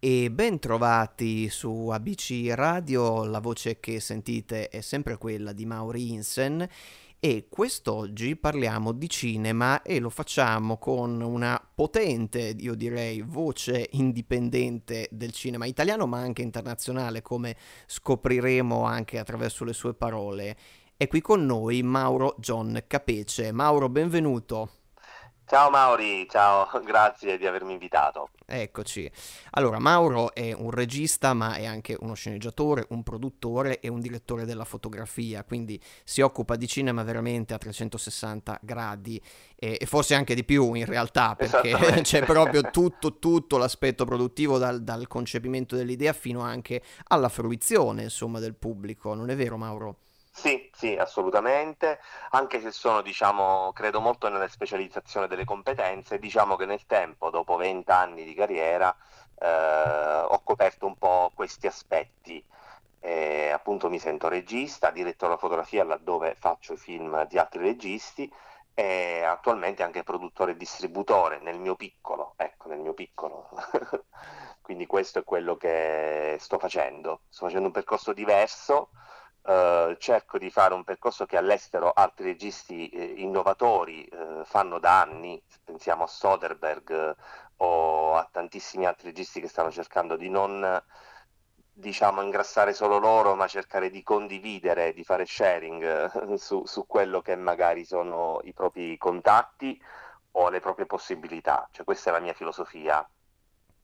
e ben trovati su ABC Radio, la voce che sentite è sempre quella di Mauri Insen e quest'oggi parliamo di cinema e lo facciamo con una potente, io direi, voce indipendente del cinema italiano ma anche internazionale come scopriremo anche attraverso le sue parole. È qui con noi Mauro John Capece. Mauro, benvenuto. Ciao Mauri, ciao, grazie di avermi invitato. Eccoci. Allora, Mauro è un regista, ma è anche uno sceneggiatore, un produttore e un direttore della fotografia, quindi si occupa di cinema veramente a 360 gradi e, e forse anche di più in realtà, perché c'è proprio tutto, tutto l'aspetto produttivo dal, dal concepimento dell'idea fino anche alla fruizione, insomma, del pubblico. Non è vero, Mauro? Sì, sì, assolutamente, anche se sono, diciamo, credo molto nella specializzazione delle competenze, diciamo che nel tempo, dopo vent'anni di carriera, eh, ho coperto un po' questi aspetti. E, appunto mi sento regista, direttore della fotografia laddove faccio film di altri registi e attualmente anche produttore e distributore nel mio piccolo, ecco, nel mio piccolo. Quindi questo è quello che sto facendo. Sto facendo un percorso diverso Uh, cerco di fare un percorso che all'estero altri registi eh, innovatori eh, fanno da anni, pensiamo a Soderbergh eh, o a tantissimi altri registi che stanno cercando di non diciamo ingrassare solo loro, ma cercare di condividere, di fare sharing eh, su, su quello che magari sono i propri contatti o le proprie possibilità. Cioè, questa è la mia filosofia.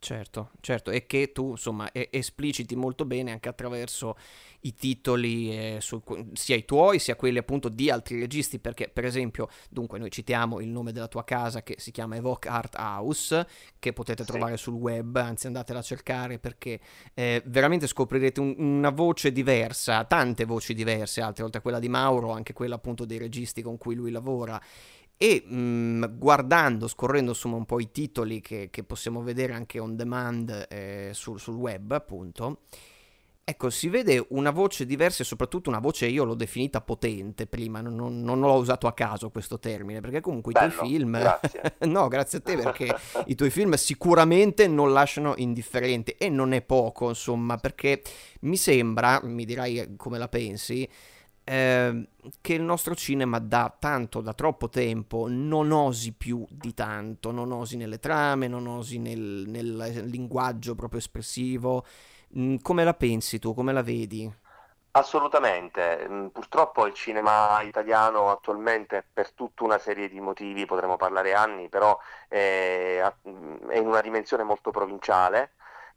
Certo, certo, e che tu insomma espliciti molto bene anche attraverso i titoli, eh, su, sia i tuoi sia quelli appunto di altri registi, perché per esempio, dunque noi citiamo il nome della tua casa che si chiama Evoke Art House, che potete sì. trovare sul web, anzi andatela a cercare perché eh, veramente scoprirete un, una voce diversa, tante voci diverse, altre oltre a quella di Mauro, anche quella appunto dei registi con cui lui lavora e mh, mm, guardando, scorrendo insomma un po' i titoli che, che possiamo vedere anche on demand eh, sul, sul, web appunto, ecco si vede una voce diversa e soprattutto una voce io l'ho definita potente prima, non, non, non l'ho usato a caso questo termine perché comunque Bello, i tuoi film, grazie. no grazie a te perché i tuoi film sicuramente non lasciano indifferente e non è poco insomma perché mi sembra, mi dirai come la pensi, eh, che il nostro cinema da tanto, da troppo tempo, non osi più di tanto, non osi nelle trame, non osi nel, nel linguaggio proprio espressivo. Mm, come la pensi tu, come la vedi? Assolutamente, mm, purtroppo il cinema italiano attualmente per tutta una serie di motivi, potremmo parlare anni, però è, è in una dimensione molto provinciale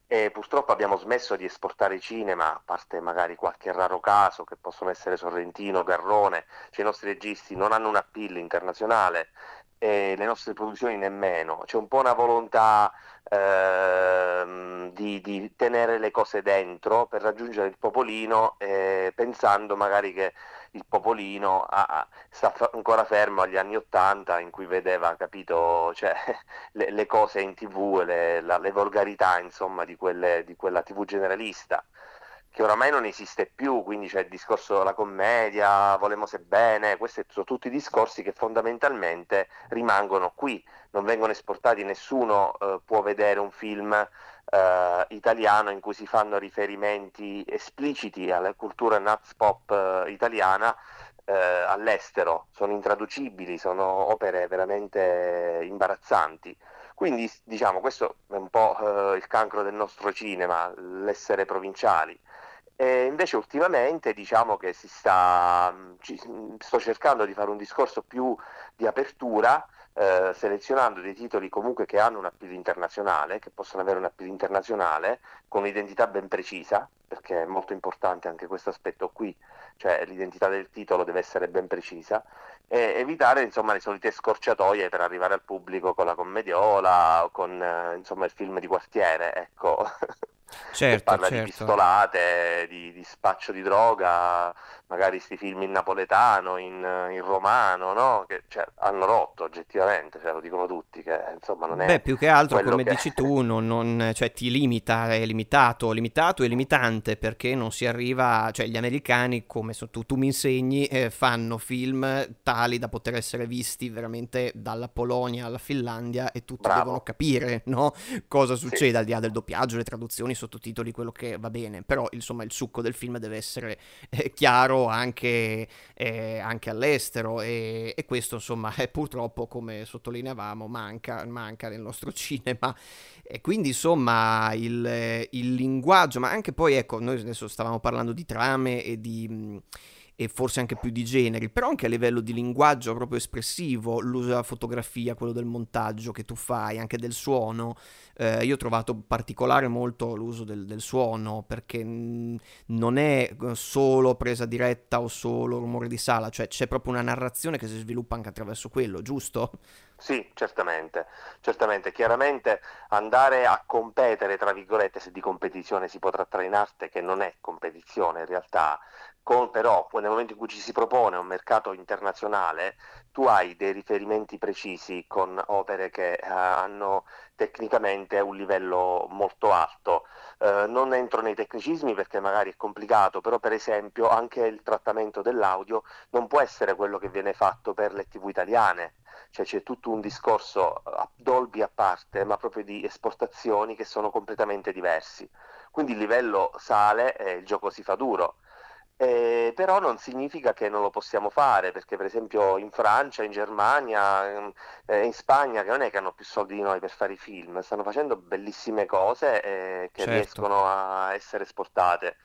e purtroppo abbiamo smesso di esportare cinema, a parte magari qualche raro caso che possono essere Sorrentino, Garrone, cioè i nostri registi non hanno un appeal internazionale e le nostre produzioni nemmeno. C'è un po' una volontà ehm, di, di, tenere le cose dentro per raggiungere il popolino, eh, pensando magari che il popolino ha, sta ancora fermo agli anni Ottanta in cui vedeva, capito, cioè, le, le, cose in tv, le, la, le volgarità insomma di, quelle, di quella tv generalista che oramai non esiste più, quindi c'è il discorso della commedia, volemo se bene, questi sono tutti discorsi che fondamentalmente rimangono qui, non vengono esportati, nessuno eh, può vedere un film eh, italiano in cui si fanno riferimenti espliciti alla cultura nuts pop eh, italiana eh, all'estero, sono intraducibili, sono opere veramente imbarazzanti. Quindi diciamo questo è un po' eh, il cancro del nostro cinema, l'essere provinciali. E invece ultimamente diciamo che si sta, ci, sto cercando di fare un discorso più di apertura, eh, selezionando dei titoli comunque che hanno un appeal internazionale, che possono avere un appeal internazionale con un'identità ben precisa, perché è molto importante anche questo aspetto qui, cioè l'identità del titolo deve essere ben precisa, e evitare insomma le solite scorciatoie per arrivare al pubblico con la commediola o con eh, insomma il film di quartiere, ecco. certo, parla certo. di pistolate, di, di, spaccio di droga, magari sti film in napoletano, in, in romano, no? Che cioè, hanno rotto oggettivamente, cioè, lo dicono tutti, che insomma non è... Beh, più che altro, come che... dici tu, non, non, cioè, ti limita, è limitato, limitato e limitante perché non si arriva, cioè gli americani, come so, tu, tu mi insegni, eh, fanno film tali da poter essere visti veramente dalla Polonia alla Finlandia e tutti Bravo. devono capire, no? Cosa succede Sì. al di là del doppiaggio, le traduzioni, i sottotitoli, quello che va bene, però insomma il succo del film deve essere eh, chiaro anche, eh, anche all'estero e, e questo insomma è purtroppo come sottolineavamo manca, manca nel nostro cinema e quindi insomma il, il linguaggio ma anche poi ecco noi adesso stavamo parlando di trame e di e forse anche più di generi, però anche a livello di linguaggio proprio espressivo, l'uso della fotografia, quello del montaggio che tu fai, anche del suono. Eh, io ho trovato particolare molto l'uso del, del suono perché non è eh, solo presa diretta o solo rumore di sala, cioè c'è proprio una narrazione che si sviluppa anche attraverso quello, giusto? Sì, certamente, certamente, chiaramente andare a competere, tra virgolette, se di competizione si può trattare in arte, che non è competizione in realtà, con, però nel momento in cui ci si propone un mercato internazionale, tu hai dei riferimenti precisi con opere che eh, hanno tecnicamente un livello molto alto. Eh, non entro nei tecnicismi perché magari è complicato, però per esempio anche il trattamento dell'audio non può essere quello che viene fatto per le tv italiane cioè c'è tutto un discorso a Dolby a parte, ma proprio di esportazioni che sono completamente diversi. Quindi il livello sale e il gioco si fa duro. Eh, però non significa che non lo possiamo fare, perché per esempio in Francia, in Germania, eh, in Spagna, che non è che hanno più soldi di noi per fare i film, stanno facendo bellissime cose eh, che Certo. riescono a essere esportate.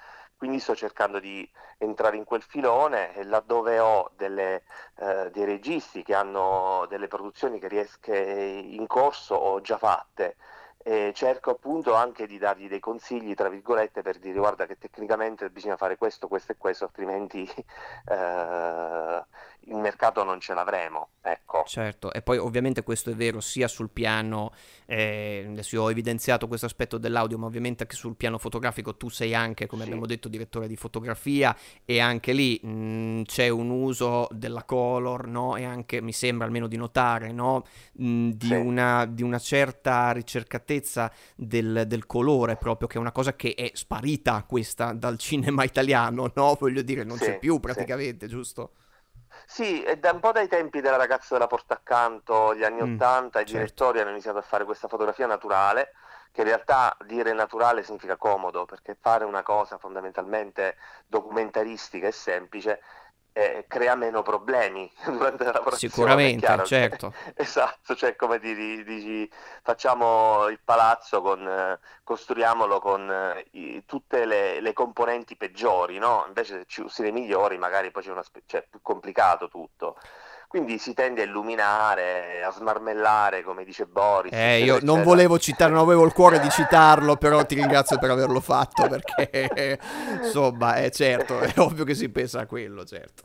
Quindi sto cercando di entrare in quel filone e laddove ho delle, eh, dei registi che hanno delle produzioni che riesco in corso o già fatte. E cerco appunto anche di dargli dei consigli, tra virgolette, per dire guarda che tecnicamente bisogna fare questo, questo e questo, altrimenti eh, il mercato non ce l'avremo. Ecco. Certo, e poi ovviamente questo è vero sia sul piano, eh, adesso io ho evidenziato questo aspetto dell'audio, ma ovviamente anche sul piano fotografico tu sei anche, come Sì. abbiamo detto, direttore di fotografia e anche lì mh, c'è un uso della color, no? E anche mi sembra almeno di notare, no? Mh, di, Sì. una, di una certa ricercatezza del, del colore proprio, che è una cosa che è sparita questa dal cinema italiano, no? Voglio dire, non Sì, c'è più praticamente, giusto? Sì, è da un po' dai tempi della ragazza della porta accanto, gli anni Mm, Ottanta, i certo. direttori hanno iniziato a fare questa fotografia naturale, che in realtà dire naturale significa comodo, perché fare una cosa fondamentalmente documentaristica e semplice eh, crea meno problemi durante la lavorazione. Sicuramente, certo. Esatto, cioè come dire, dici, facciamo il palazzo, con, eh, costruiamolo con eh, i- tutte le, le componenti peggiori, no? Invece se ci usi le migliori magari poi c'è una cioè, più complicato tutto. Quindi si tende a illuminare, a smarmellare, come dice Boris. Eh, eccetera, io non eccetera. volevo citare, non avevo il cuore di citarlo, però ti ringrazio per averlo fatto perché, insomma, è certo, è ovvio che si pensa a quello, certo.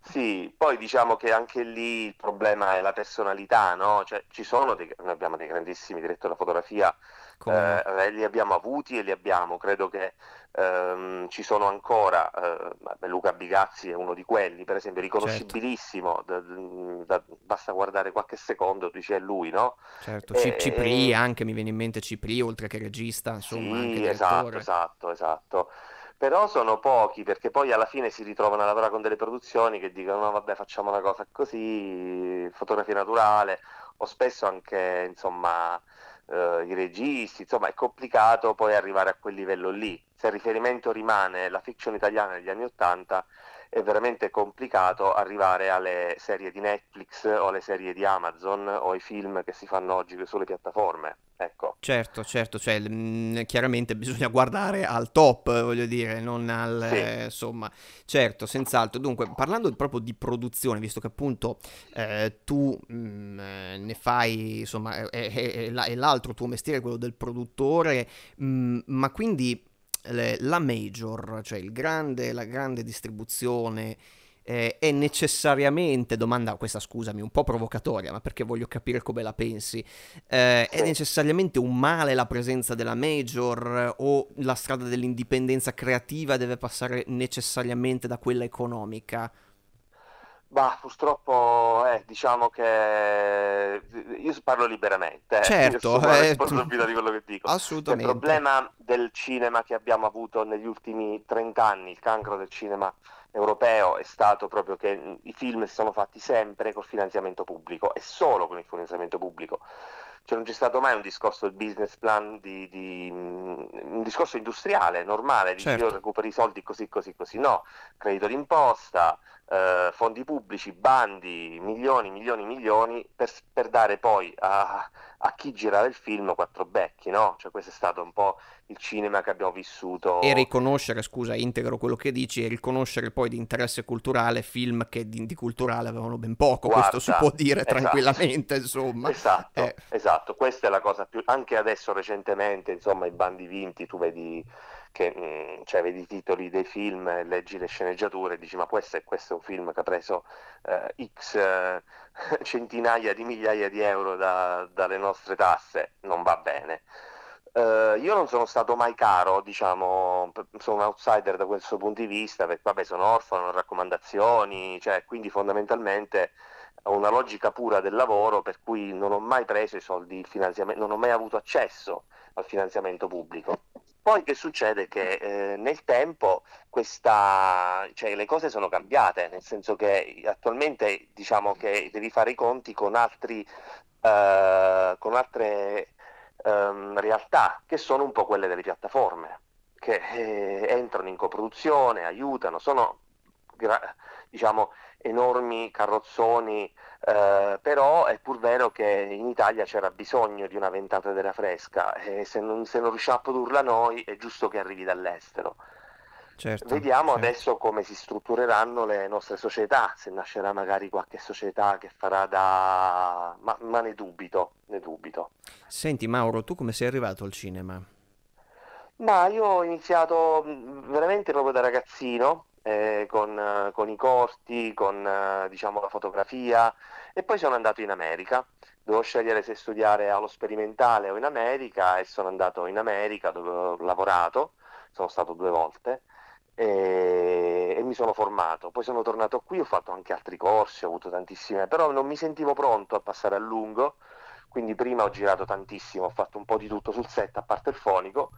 Sì, poi diciamo che anche lì il problema è la personalità, no? Cioè, ci sono dei, noi abbiamo dei grandissimi direttori della fotografia. Eh, li abbiamo avuti e li abbiamo, credo che ehm, ci sono ancora, eh, Luca Bigazzi è uno di quelli, per esempio, Certo, riconoscibilissimo, da- da- basta guardare qualche secondo, è lui, no? certo. Ci- Cipri, E- anche mi viene in mente Cipri, oltre che regista, insomma, Sì, esatto, esatto, esatto. Però sono pochi perché poi alla fine si ritrovano a lavorare con delle produzioni che dicono no, vabbè, facciamo una cosa così, fotografia naturale, o spesso anche, insomma, eh, i registi, insomma, è complicato poi arrivare a quel livello lì. Se il riferimento rimane la fiction italiana degli anni Ottanta, è veramente complicato arrivare alle serie di Netflix o alle serie di Amazon o ai film che si fanno oggi sulle piattaforme. Ecco. Certo, certo, cioè, mm, chiaramente bisogna guardare al top, voglio dire, non al, Sì. eh, insomma, certo, senz'altro. Dunque, parlando proprio di produzione, visto che appunto eh, tu mm, eh, ne fai, insomma, è, è- è la- è l'altro tuo mestiere, quello del produttore, mm, ma quindi le- la major, cioè il grande, la grande distribuzione, eh, è necessariamente, domanda questa scusami, un po' provocatoria, ma perché voglio capire come la pensi, eh, è necessariamente un male la presenza della major o la strada dell'indipendenza creativa deve passare necessariamente da quella economica? Bah, purtroppo eh, diciamo che io parlo liberamente, eh. certo, io eh, responsabile di quello che dico. Assolutamente. Il problema del cinema che abbiamo avuto negli ultimi 30 anni, il cancro del cinema europeo è stato proprio che i film si sono fatti sempre col finanziamento pubblico e solo con il finanziamento pubblico. Cioè non c'è stato mai un discorso del business plan, di, di, un discorso industriale, normale, di certo. io recupero i soldi così, così, così. No, credito d'imposta, eh, fondi pubblici, bandi, milioni, milioni, milioni, per, per dare poi a, a, chi girava il film quattro becchi, no? Cioè questo è stato un po' il cinema che abbiamo vissuto. E riconoscere, scusa, integro quello che dici, e riconoscere poi di interesse culturale film che di, di culturale avevano ben poco, Guarda, questo si può dire esatto, tranquillamente, insomma. Esatto, eh. esatto, questa è la cosa più... Anche adesso recentemente, insomma, i bandi vinti, tu vedi che mh, mm, cioè, vedi i titoli dei film, leggi le sceneggiature e dici ma questo è, questo è un film che ha preso eh, x eh, centinaia di migliaia di euro da, dalle nostre tasse, non va bene. Uh, io non sono stato mai caro, diciamo, sono un outsider da questo punto di vista, perché vabbè sono orfano, raccomandazioni, cioè, quindi fondamentalmente ho una logica pura del lavoro per cui non ho mai preso i soldi, non ho mai avuto accesso al finanziamento pubblico. Poi che succede? Che eh, nel tempo questa, cioè, le cose sono cambiate, nel senso che attualmente diciamo che devi fare i conti con, altri, eh, con altre ehm, realtà che sono un po' quelle delle piattaforme, che eh, entrano in coproduzione, aiutano, sono diciamo, enormi carrozzoni, eh, però è pur vero che in Italia c'era bisogno di una ventata della fresca e se non, se non riusciamo a produrla noi è giusto che arrivi dall'estero. Certo, Vediamo certo. adesso come si struttureranno le nostre società, se nascerà magari qualche società che farà da... ma, ma ne dubito, ne dubito. Senti Mauro, tu come sei arrivato al cinema? Ma io ho iniziato veramente proprio da ragazzino, eh, con, con, i corti, con eh, diciamo, la fotografia e poi sono andato in America. Dovevo scegliere se studiare allo sperimentale o in America e sono andato in America dove ho lavorato, sono stato due volte e, e mi sono formato. Poi sono tornato qui, ho fatto anche altri corsi, ho avuto tantissime, però non mi sentivo pronto a passare a lungo, quindi prima ho girato tantissimo, ho fatto un po' di tutto sul set a parte il fonico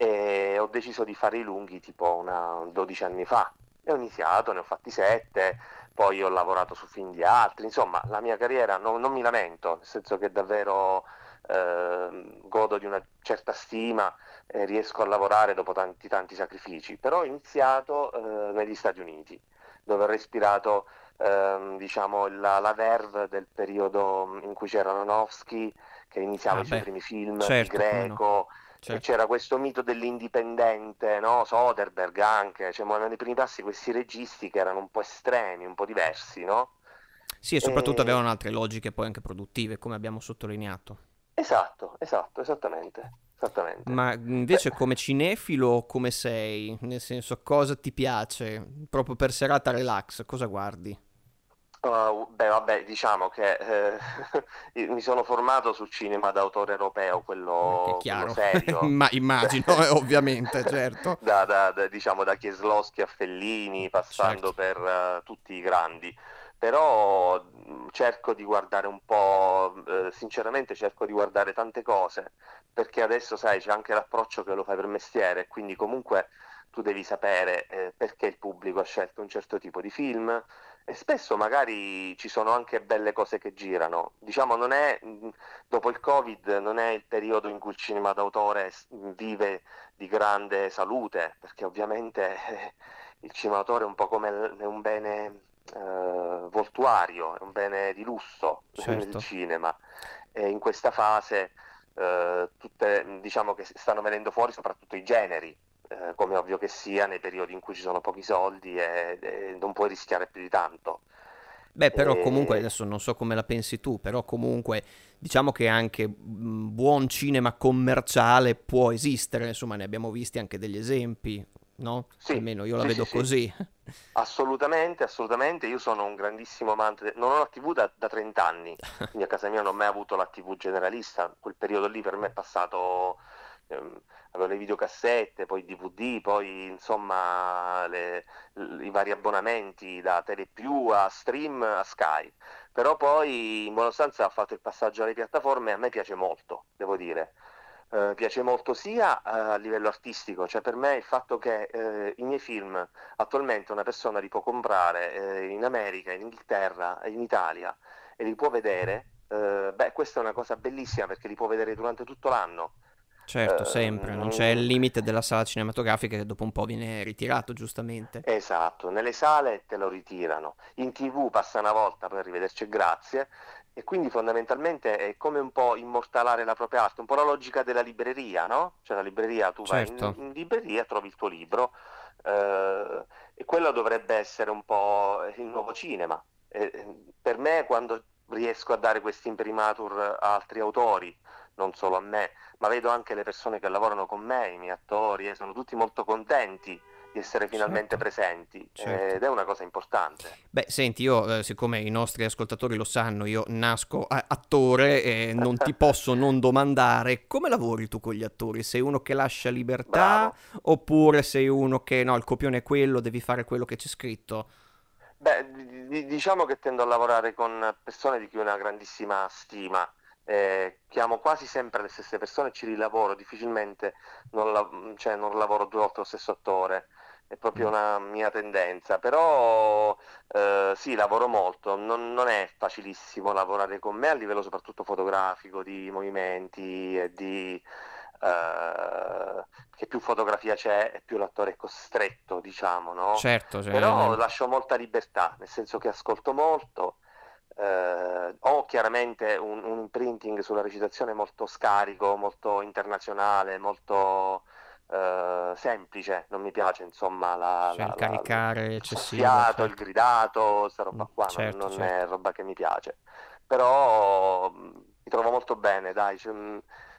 e ho deciso di fare i lunghi tipo una 12 anni fa. E ho iniziato, ne ho fatti 7, poi ho lavorato su film di altri, insomma la mia carriera non, non mi lamento, nel senso che davvero eh, godo di una certa stima e riesco a lavorare dopo tanti tanti sacrifici, però ho iniziato eh, negli Stati Uniti dove ho respirato ehm, diciamo la, la, verve del periodo in cui c'era Aronofsky che iniziava ah, i suoi primi film, certo, Greco, no Certo. c'era questo mito dell'indipendente, no? Soderbergh anche, cioè, nei primi passi questi registi che erano un po' estremi, un po' diversi, no? Sì, e soprattutto e... avevano altre logiche poi anche produttive, come abbiamo sottolineato. Esatto, esatto, esattamente. Esattamente. Ma invece Beh. come cinefilo come sei? Nel senso cosa ti piace? Proprio per serata relax, cosa guardi? Uh, beh, vabbè, diciamo che eh, mi sono formato sul cinema d'autore europeo, quello, quello serio. Ma immagino, eh, ovviamente, certo. da, da, da, diciamo, da Kieslowski a Fellini, passando certo. per uh, tutti i grandi. Però cerco di guardare un po', eh, sinceramente cerco di guardare tante cose, perché adesso, sai, c'è anche l'approccio che lo fai per mestiere, quindi comunque tu devi sapere eh, perché il pubblico ha scelto un certo tipo di film, e spesso magari ci sono anche belle cose che girano. Diciamo, non è, dopo il Covid non è il periodo in cui il cinema d'autore vive di grande salute, perché ovviamente il cinema d'autore è un po' come un bene eh, voltuario, è un bene di lusso certo. del cinema. E in questa fase eh, tutte, diciamo che stanno venendo fuori soprattutto i generi, eh, come ovvio che sia, nei periodi in cui ci sono pochi soldi e, e non puoi rischiare più di tanto. Beh, però comunque adesso non so come la pensi tu, però comunque diciamo che anche buon cinema commerciale può esistere, insomma ne abbiamo visti anche degli esempi. no? Sì, Almeno io la sì, vedo sì, così. Assolutamente, assolutamente. Io sono un grandissimo amante. Non ho la TV da, da 30 anni, quindi a casa mia non ho mai avuto la TV generalista. Quel periodo lì per me è passato. Ehm, avevo le videocassette, poi DVD, poi insomma le, i vari abbonamenti da Telepiù a Stream a Sky. Però poi in buona sostanza ho fatto il passaggio alle piattaforme e a me piace molto, devo dire. Uh, piace molto sia uh, a livello artistico, cioè per me il fatto che uh, i miei film attualmente una persona li può comprare in America, in Inghilterra, in Italia e li può vedere, beh questa è una cosa bellissima perché li può vedere durante tutto l'anno. Certo, sempre, non c'è il limite della sala cinematografica che dopo un po' viene ritirato, giustamente. Esatto, nelle sale te lo ritirano, in tv passa una volta, poi arrivederci e grazie, e quindi fondamentalmente è come un po' immortalare la propria arte, un po' la logica della libreria, no? Cioè la libreria, tu certo. vai in, certo. in, libreria, trovi il tuo libro eh, e quello dovrebbe essere un po' il nuovo cinema. Eh, per me quando riesco a dare questi imprimatur a altri autori, non solo a me, ma vedo anche le persone che lavorano con me, i miei attori, e sono tutti molto contenti di essere finalmente certo. presenti certo. ed è una cosa importante. Beh, senti, io eh, siccome i nostri ascoltatori lo sanno, io nasco attore e non ti posso non domandare come lavori tu con gli attori? Sei uno che lascia libertà Bravo. oppure sei uno che no, il copione è quello, devi fare quello che c'è scritto? Beh, d- diciamo che tendo a lavorare con persone di cui ho una grandissima stima. Eh, chiamo quasi sempre le stesse persone ci rilavoro, difficilmente non, la- cioè, non lavoro due volte lo stesso attore è proprio mm. una mia tendenza, però eh, sì, lavoro molto, non, non, è facilissimo lavorare con me a livello soprattutto fotografico, di movimenti e di... Eh, che più fotografia c'è e più l'attore è costretto, diciamo, no? Certo, cioè... Però lascio molta libertà, nel senso che ascolto molto, eh, ho chiaramente un, un imprinting sulla recitazione molto scarico, molto internazionale, molto Uh, semplice, non mi piace insomma la, cioè, la, il caricare eccessivo, certo. il gridato, questa roba mm, qua certo, non, non certo. è roba che mi piace, però mm, mi trovo molto bene, dai, cioè,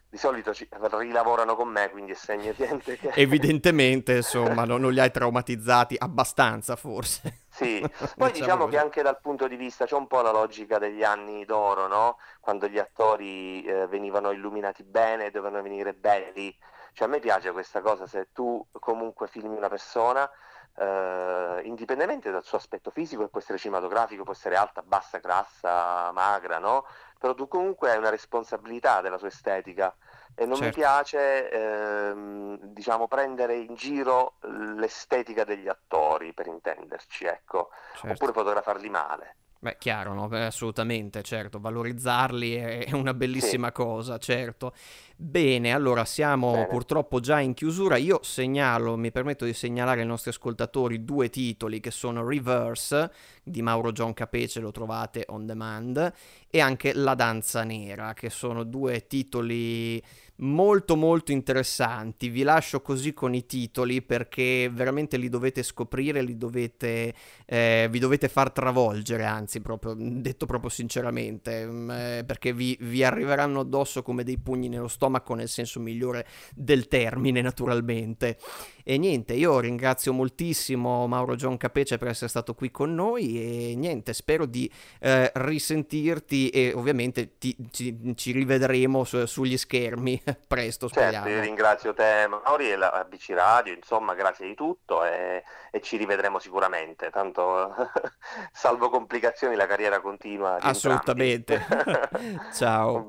di solito ci, rilavorano con me, quindi è segno niente che... Evidentemente, insomma, non, non, li hai traumatizzati abbastanza, forse. Sì, poi diciamo, diciamo che anche dal punto di vista c'è un po' la logica degli anni d'oro, no? Quando gli attori eh, venivano illuminati bene, dovevano venire belli, cioè a me piace questa cosa, se tu comunque filmi una persona, eh, indipendentemente dal suo aspetto fisico, che può essere cinematografico, può essere alta, bassa, grassa, magra, no? Però tu comunque hai una responsabilità della sua estetica e non certo. mi piace, ehm, diciamo, prendere in giro l'estetica degli attori, per intenderci, ecco, certo. oppure fotografarli male. Beh, chiaro, no? Beh, assolutamente, certo, valorizzarli è una bellissima sì. cosa, certo. Bene, allora siamo Bene. purtroppo già in chiusura. Io segnalo, mi permetto di segnalare ai nostri ascoltatori due titoli che sono Reverse di Mauro John Capece, lo trovate on demand, e anche La danza nera, che sono due titoli molto molto interessanti. Vi lascio così con i titoli perché veramente li dovete scoprire, li dovete, eh, vi dovete far travolgere, anzi, proprio, detto proprio sinceramente, mh, eh, perché vi, vi, arriveranno addosso come dei pugni nello stomaco nel senso migliore del termine, naturalmente. E niente, io ringrazio moltissimo Mauro John Capece per essere stato qui con noi e niente, spero di eh, risentirti e ovviamente ti, ci, ci rivedremo su, sugli schermi presto, speriamo. Certo, io ringrazio te Mauri e la ABC Radio, insomma, grazie di tutto e, e ci rivedremo sicuramente, tanto salvo complicazioni la carriera continua. Assolutamente. ciao.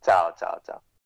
Ciao ciao ciao.